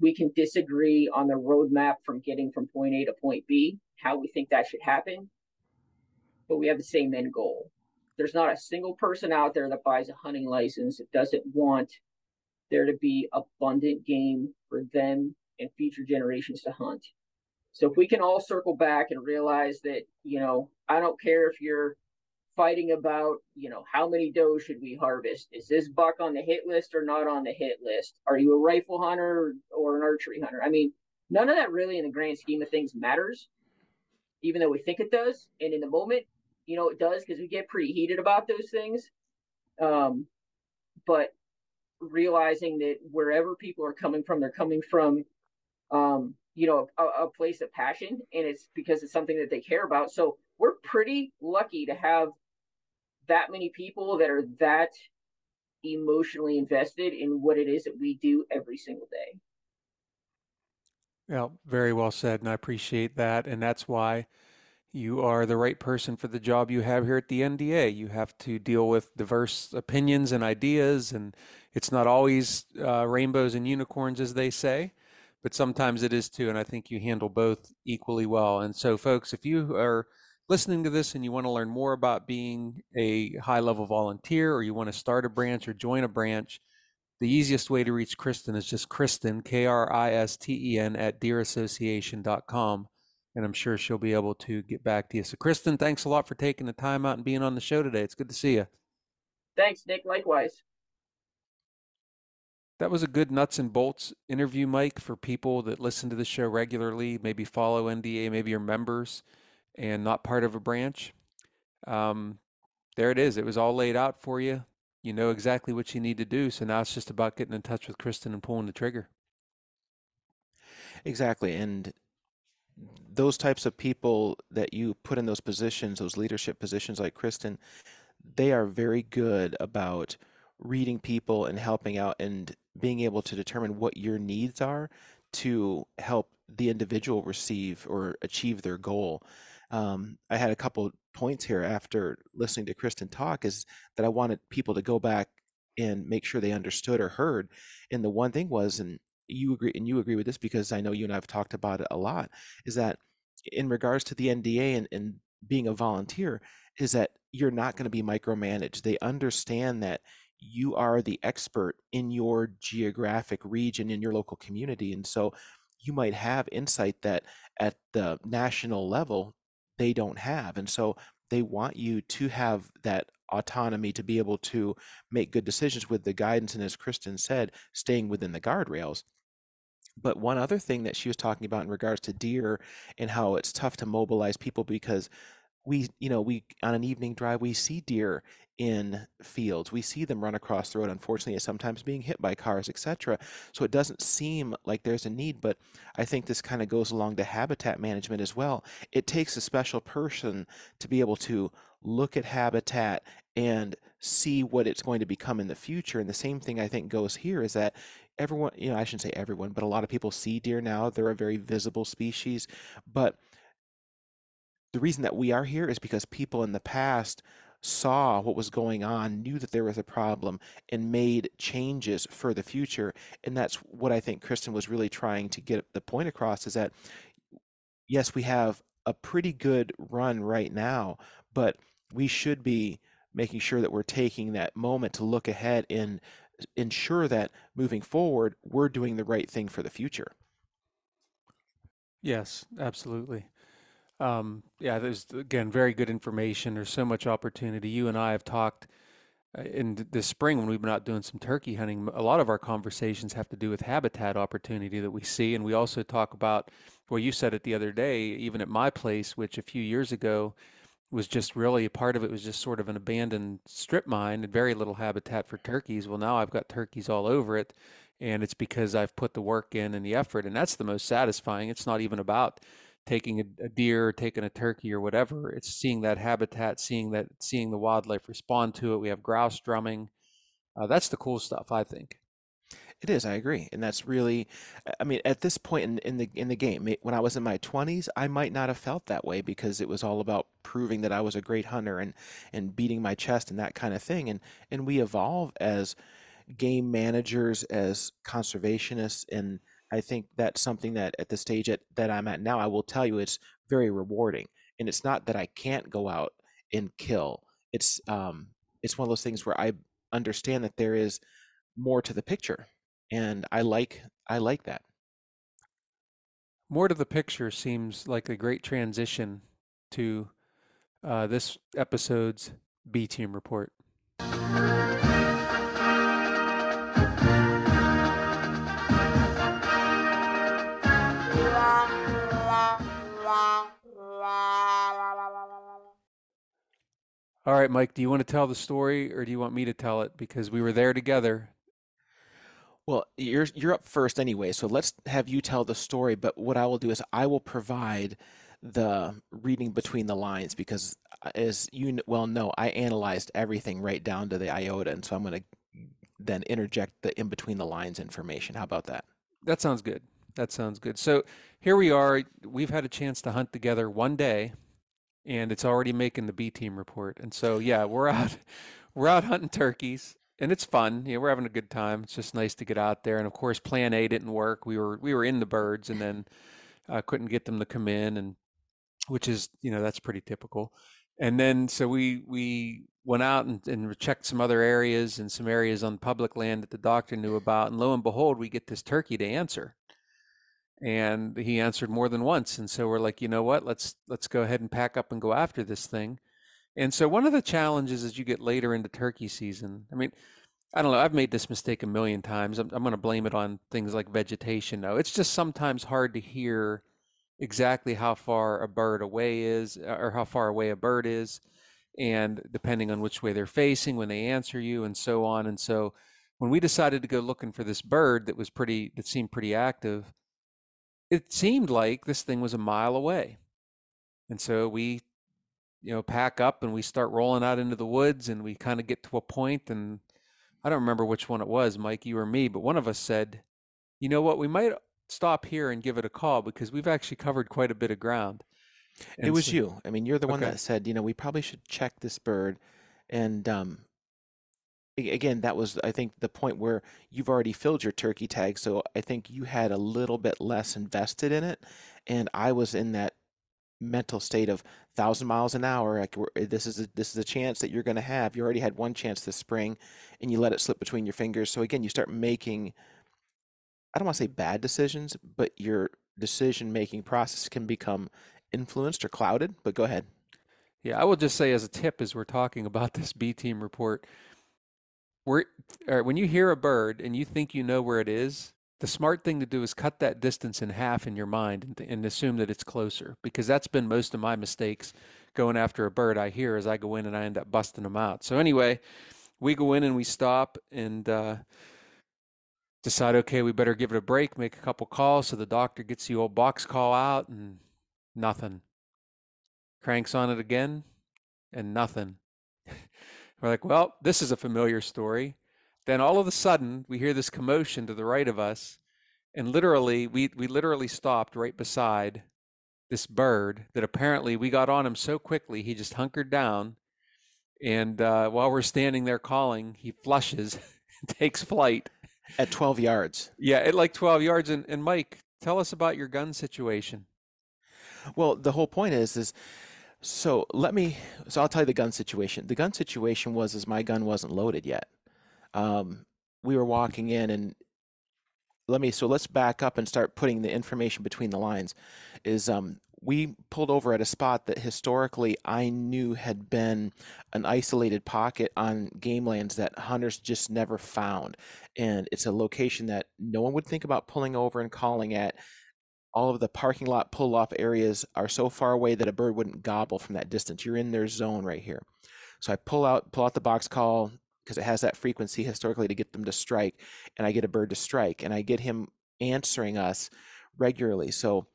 we can disagree on the roadmap from getting from point A to point B, how we think that should happen, but we have the same end goal. There's not a single person out there that buys a hunting license that doesn't want there to be abundant game for them and future generations to hunt. So if we can all circle back and realize that, you know, I don't care if you're fighting about, you know, how many does should we harvest? Is this buck on the hit list or not on the hit list? Are you a rifle hunter or an archery hunter? I mean, none of that really in the grand scheme of things matters, even though we think it does. And in the moment, you know, it does because we get pretty heated about those things. Um, but realizing that wherever people are coming from, they're coming from, um, you know, a, a place of passion, and it's because it's something that they care about. So we're pretty lucky to have that many people that are that emotionally invested in what it is that we do every single day. Well, very well said, and I appreciate that. And that's why you are the right person for the job you have here at the NDA. You have to deal with diverse opinions and ideas, and it's not always uh, rainbows and unicorns, as they say, but sometimes it is too. And I think you handle both equally well. And so, folks, if you are listening to this and you want to learn more about being a high level volunteer or you want to start a branch or join a branch, the easiest way to reach Kristen is just Kristen, K R I S T E N, at deerassociation.com. And I'm sure she'll be able to get back to you. So, Kristen, thanks a lot for taking the time out and being on the show today. It's good to see you. Thanks, Nick. Likewise. That was a good nuts and bolts interview, Mike, for people that listen to the show regularly, maybe follow NDA, maybe you're members and not part of a branch. Um, there it is. It was all laid out for you. You know exactly what you need to do. So now it's just about getting in touch with Kristen and pulling the trigger. Exactly. And those types of people that you put in those positions, those leadership positions like Kristen, they are very good about reading people and helping out and being able to determine what your needs are to help the individual receive or achieve their goal um, I had a couple points here after listening to Kristen talk is that I wanted people to go back and make sure they understood or heard. And the one thing was, and you agree, and you agree with this because I know you and I have talked about it a lot, is that in regards to the NDA and, and being a volunteer, is that you're not going to be micromanaged. They understand that you are the expert in your geographic region, in your local community. And so you might have insight that at the national level they don't have. And so they want you to have that autonomy to be able to make good decisions with the guidance and as Kristen said, staying within the guardrails. But one other thing that she was talking about in regards to deer and how it's tough to mobilize people because we, you know, we on an evening drive we see deer in fields. We see them run across the road. Unfortunately, sometimes being hit by cars, etc. So it doesn't seem like there's a need, but I think this kind of goes along to habitat management as well. It takes a special person to be able to look at habitat and see what it's going to become in the future. And the same thing I think goes here is that everyone, you know, I shouldn't say everyone, but a lot of people see deer now. They're a very visible species, but the reason that we are here is because people in the past saw what was going on, knew that there was a problem, and made changes for the future. And that's what I think Kristen was really trying to get the point across is that, yes, we have a pretty good run right now, but we should be making sure that we're taking that moment to look ahead and ensure that moving forward, we're doing the right thing for the future. Yes, absolutely. Um, yeah, there's again very good information. There's so much opportunity. You and I have talked uh, in this spring when we've been out doing some turkey hunting. A lot of our conversations have to do with habitat opportunity that we see, and we also talk about. Well, you said it the other day, even at my place, which a few years ago was just really a part of it was just sort of an abandoned strip mine and very little habitat for turkeys. Well, now I've got turkeys all over it, and it's because I've put the work in and the effort, and that's the most satisfying. It's not even about taking a, a deer, taking a turkey or whatever. It's seeing that habitat, seeing that, seeing the wildlife respond to it. We have grouse drumming. Uh, that's the cool stuff, I think. It is, I agree. And that's really I mean, at this point in, in the in the game, when I was in my 20s, I might not have felt that way because it was all about proving that I was a great hunter and and beating my chest and that kind of thing. And and we evolve as game managers, as conservationists, and I think that's something that at the stage at, that I'm at now, I will tell you it's very rewarding. And it's not that I can't go out and kill. It's um it's one of those things where I understand that there is more to the picture and I like I like that. More to the picture seems like a great transition to uh, this episode's B Team report. All right, Mike, do you want to tell the story or do you want me to tell it? Because we were there together well, you're you're up first anyway, so let's have you tell the story. But what I will do is I will provide the reading between the lines because, uh, as you well know, I analyzed everything right down to the iota, and so I'm going to then interject the in between the lines information. How about that? That sounds good. That sounds good. So here we are. We've had a chance to hunt together one day, and it's already making the B team report. And so yeah, we're out. We're out hunting turkeys and it's fun. Know, we're having a good time. It's just nice to get out there. And of course, Plan A didn't work. We were we were in the birds, and then uh, couldn't get them to come in, and which is you know that's pretty typical. And then so we we went out and, and checked some other areas and some areas on public land that the doctor knew about. And lo and behold, we get this turkey to answer. And he answered more than once. And so we're like, you know what? Let's let's go ahead and pack up and go after this thing. And so one of the challenges as you get later into turkey season, I mean, I don't know, I've made this mistake a million times. I'm, I'm going to blame it on things like vegetation though. It's just sometimes hard to hear exactly how far a bird away is uh, or how far away a bird is and depending on which way they're facing when they answer you and so on and so when we decided to go looking for this bird that was pretty that seemed pretty active it seemed like this thing was a mile away and so we you know, pack up and we start rolling out into the woods and we kind of get to a point and I don't remember which one it was, Mike, you or me, but one of us said, you know what, we might stop here and give it a call because we've actually covered quite a bit of ground. And it was so, you. I mean, you're the one okay. that said, you know, we probably should check this bird. And um, again, that was, I think, the point where you've already filled your turkey tag. So I think you had a little bit less invested in it. And I was in that mental state of thousand miles an hour. Like eh, this is a, this is a chance that you're going to have. You already had one chance this spring, and you let it slip between your fingers. So again, you start making. I don't want to say bad decisions, but your decision making process can become influenced or clouded. But go ahead. Yeah, I will just say as a tip as we're talking about this B team report, we're, when you hear a bird and you think you know where it is, the smart thing to do is cut that distance in half in your mind and, and assume that it's closer because that's been most of my mistakes going after a bird I hear as I go in and I end up busting them out. So anyway, we go in and we stop and uh, decide, okay, we better give it a break, make a couple calls. So the doctor gets the old box call out and nothing. Cranks on it again and nothing. We're like, well, this is a familiar story. Then all of a sudden, we hear this commotion to the right of us, and literally, we we literally stopped right beside this bird that apparently we got on him so quickly he just hunkered down, and uh, while we're standing there calling, he flushes, takes flight at 12 yards. Yeah, at like 12 yards. And and Mike, tell us about your gun situation. Well, the whole point is is so let me so I'll tell you the gun situation. The gun situation was is my gun wasn't loaded yet um, we were walking in and let me so let's back up and start putting the information between the lines is um, we pulled over at a spot that historically I knew had been an isolated pocket on game lands that hunters just never found. And it's a location that no one would think about pulling over and calling at. All of the parking lot pull off areas are so far away that a bird wouldn't gobble from that distance. You're in their zone right here. So I pull out pull out the box call, because it has that frequency historically to get them to strike and i get a bird to strike and i get him answering us regularly so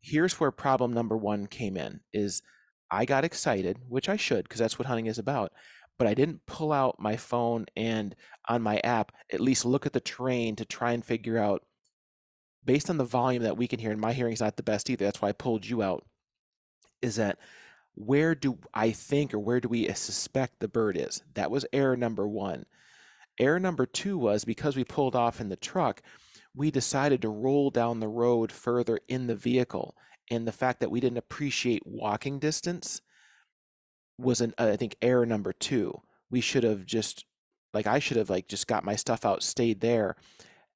here's where problem number one came in is i got excited which i should because that's what hunting is about but i didn't pull out my phone and on my app at least look at the terrain to try and figure out based on the volume that we can hear and my hearing's not the best either that's why i pulled you out is that where do I think or where do we uh, suspect the bird is? That was error number one. Error number two was because we pulled off in the truck, we decided to roll down the road further in the vehicle. And the fact that we didn't appreciate walking distance was an I think error number two. We should have just like I should have like just got my stuff out, stayed there,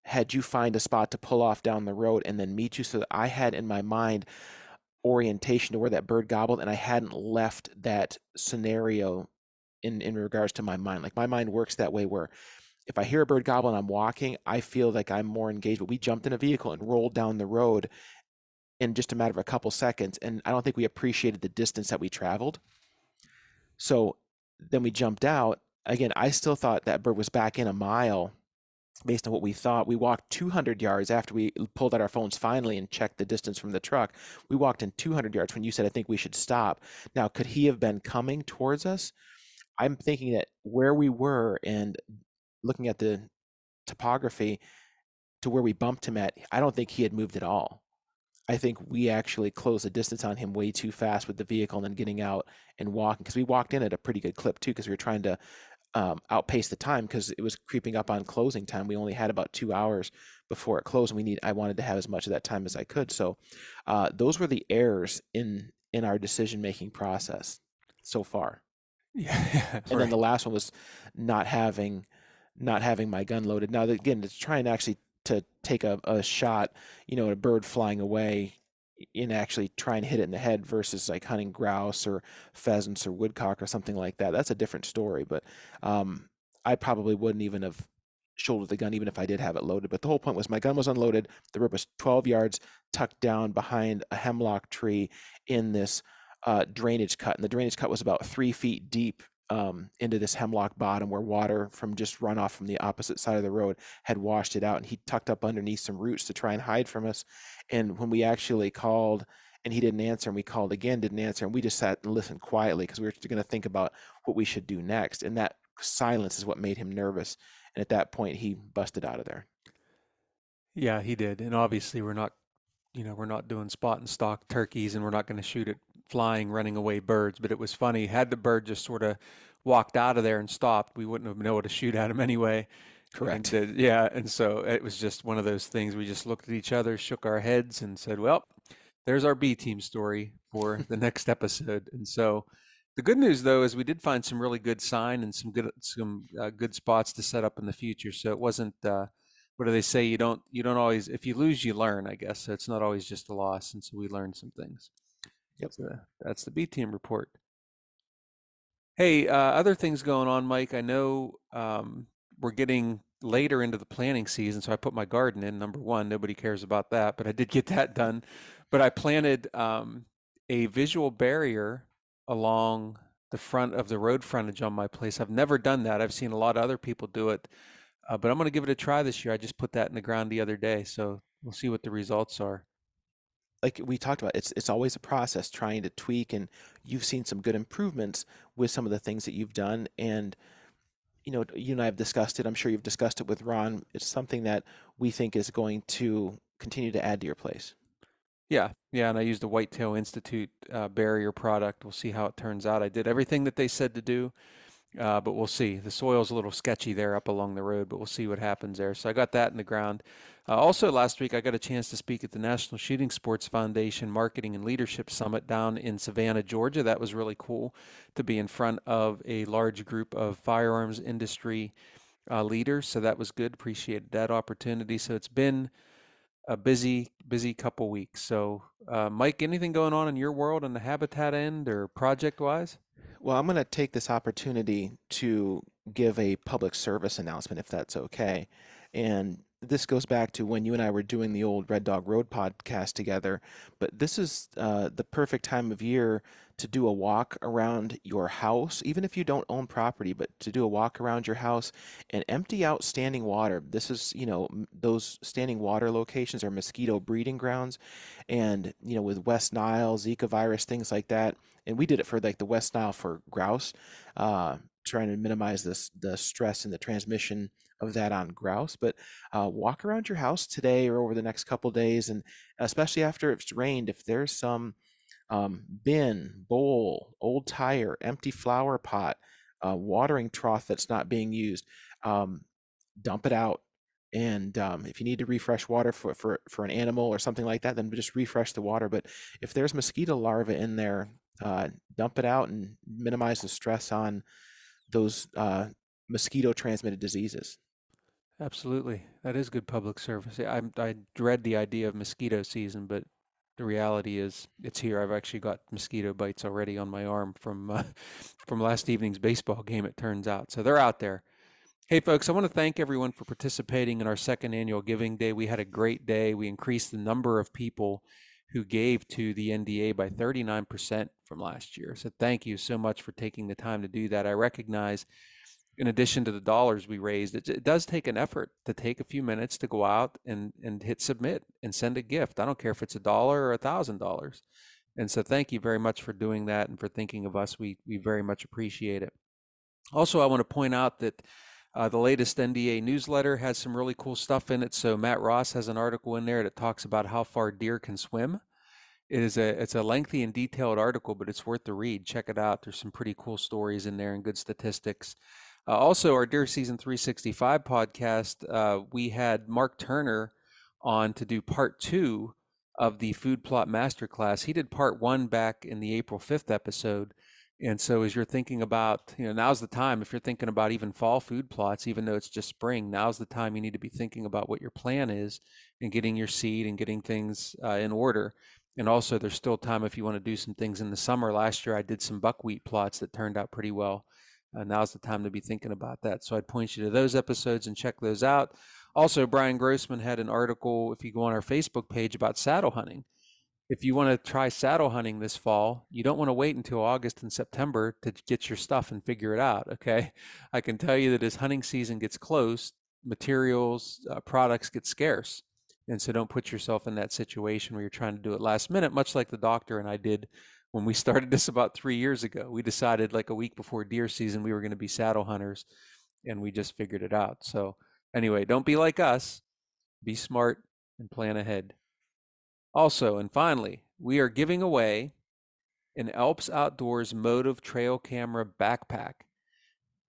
had you find a spot to pull off down the road and then meet you so that I had in my mind orientation to where that bird gobbled and I hadn't left that scenario in in regards to my mind. Like my mind works that way where if I hear a bird gobble and I'm walking, I feel like I'm more engaged. But we jumped in a vehicle and rolled down the road in just a matter of a couple seconds. And I don't think we appreciated the distance that we traveled. So then we jumped out. Again, I still thought that bird was back in a mile based on what we thought. We walked 200 yards after we pulled out our phones finally and checked the distance from the truck. We walked in 200 yards when you said, I think we should stop. Now, could he have been coming towards us? I'm thinking that where we were and looking at the topography to where we bumped him at, I don't think he had moved at all. I think we actually closed the distance on him way too fast with the vehicle and then getting out and walking because we walked in at a pretty good clip too because we were trying to um, outpace the time because it was creeping up on closing time. We only had about two hours before it closed, and we need I wanted to have as much of that time as I could. So uh, those were the errors in in our decision making process so far. Yeah, yeah and right. then the last one was not having not having my gun loaded. Now again, to try and actually to take a, a shot, you know, a bird flying away in actually try and hit it in the head versus like hunting grouse or pheasants or woodcock or something like that. That's a different story. But um, I probably wouldn't even have shouldered the gun even if I did have it loaded. But the whole point was my gun was unloaded. The rip was 12 yards tucked down behind a hemlock tree in this uh, drainage cut, and the drainage cut was about three feet deep um, into this hemlock bottom where water from just runoff from the opposite side of the road had washed it out. And he tucked up underneath some roots to try and hide from us. And when we actually called and he didn't answer, and we called again, didn't answer, and we just sat and listened quietly because we were going to think about what we should do next. And that silence is what made him nervous. And at that point, he busted out of there. Yeah, he did. And obviously, we're not, you know, we're not doing spot and stalk turkeys, and we're not going to shoot at flying, running away birds. But it was funny. Had the bird just sort of walked out of there and stopped, we wouldn't have been able to shoot at him anyway. Correct. And, yeah, and so it was just one of those things. We just looked at each other, shook our heads, and said, "Well, there's our B team story for the next episode." And so, the good news though is we did find some really good sign and some good some uh, good spots to set up in the future. So it wasn't. Uh, what do they say? You don't you don't always if you lose you learn. I guess so it's not always just a loss, and so we learned some things. Yep. So that's the B team report. Hey, uh, other things going on, Mike. I know um, we're getting later into the planting season, so I put my garden in. Number one, nobody cares about that, but I did get that done. But I planted um, a visual barrier along the front of the road frontage on my place. I've never done that. I've seen a lot of other people do it, uh, but I'm going to give it a try this year. I just put that in the ground the other day, so we'll see what the results are. Like we talked about, it's it's always a process trying to tweak, and you've seen some good improvements with some of the things that you've done. And you know, you and I have discussed it. I'm sure you've discussed it with Ron. It's something that we think is going to continue to add to your place. Yeah, yeah, and I used the Whitetail Institute uh, barrier product. We'll see how it turns out. I did everything that they said to do, uh, but we'll see. The soil's a little sketchy there up along the road, but we'll see what happens there. So I got that in the ground. Uh, also, last week I got a chance to speak at the National Shooting Sports Foundation Marketing and Leadership Summit down in Savannah, Georgia. That was really cool to be in front of a large group of firearms industry uh, leaders. So that was good. Appreciated that opportunity. So it's been a busy, busy couple weeks. So, uh, Mike, anything going on in your world on the habitat end or project wise? Well, I'm going to take this opportunity to give a public service announcement, if that's okay. And this goes back to when you and I were doing the old Red Dog Road podcast together. But this is uh, the perfect time of year to do a walk around your house, even if you don't own property, but to do a walk around your house and empty out standing water. This is, you know, those standing water locations are mosquito breeding grounds. And, you know, with West Nile, Zika virus, things like that. And we did it for like the West Nile for grouse, uh, trying to minimize this the stress and the transmission of that on grouse. But uh, walk around your house today or over the next couple days, and especially after it's rained, if there's some um, bin, bowl, old tire, empty flower pot, uh, watering trough that's not being used, um, dump it out. And um, if you need to refresh water for, for, for an animal or something like that, then just refresh the water. But if there's mosquito larvae in there, uh, dump it out and minimize the stress on those uh, mosquito transmitted diseases. Absolutely. That is good public service. I, I dread the idea of mosquito season, but the reality is it's here. I've actually got mosquito bites already on my arm from uh, from last evening's baseball game, it turns out. So they're out there. Hey, folks, I want to thank everyone for participating in our second annual Giving Day. We had a great day. We increased the number of people who gave to the NDA by 39% from last year. So thank you so much for taking the time to do that. I recognize in addition to the dollars we raised, it, it, does take an effort to take a few minutes to go out and, and hit submit and send a gift. I don't care if it's a dollar or a thousand dollars. And so thank you very much for doing that and for thinking of us. We, we very much appreciate it. Also, I want to point out that uh, the latest NDA newsletter has some really cool stuff in it. So Matt Ross has an article in there that talks about how far deer can swim. It is a it's a lengthy and detailed article, but it's worth the read. Check it out. There's some pretty cool stories in there and good statistics. Uh, also, our Deer Season 365 podcast, uh, we had Mark Turner on to do part two of the food plot masterclass. He did part one back in the April 5th episode. And so, as you're thinking about, you know, now's the time, if you're thinking about even fall food plots, even though it's just spring, now's the time you need to be thinking about what your plan is and getting your seed and getting things uh, in order. And also, there's still time if you want to do some things in the summer. Last year, I did some buckwheat plots that turned out pretty well uh, now's the time to be thinking about that. So I'd point you to those episodes and check those out. Also, Brian Grossman had an article, if you go on our Facebook page, about saddle hunting. If you want to try saddle hunting this fall, you don't want to wait until August and September to get your stuff and figure it out. Okay. I can tell you that as hunting season gets close, materials, uh, products get scarce. And so don't put yourself in that situation where you're trying to do it last minute, much like the doctor and I did when we started this about three years ago. We decided like a week before deer season we were going to be saddle hunters, and we just figured it out. So anyway, don't be like us. Be smart and plan ahead. Also, and finally, we are giving away an Alps Outdoors Motive Trail Camera backpack.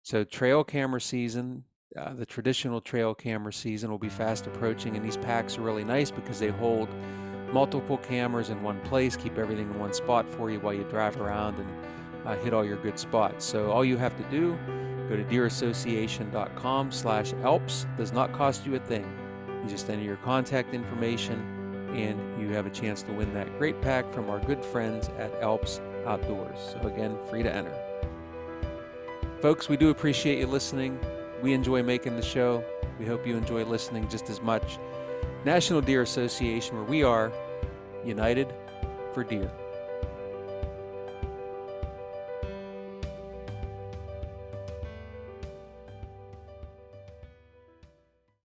So trail camera season, uh, the traditional trail camera season will be fast approaching, and these packs are really nice because they hold multiple cameras in one place, keep everything in one spot for you while you drive around and uh, hit all your good spots. So all you have to do, go to deerassociation.com slash alps. Does not cost you a thing. You just enter your contact information and you have a chance to win that great pack from our good friends at Alps Outdoors. So again, free to enter. Folks, we do appreciate you listening. We enjoy making the show. We hope you enjoy listening just as much. National Deer Association, where we are united for deer.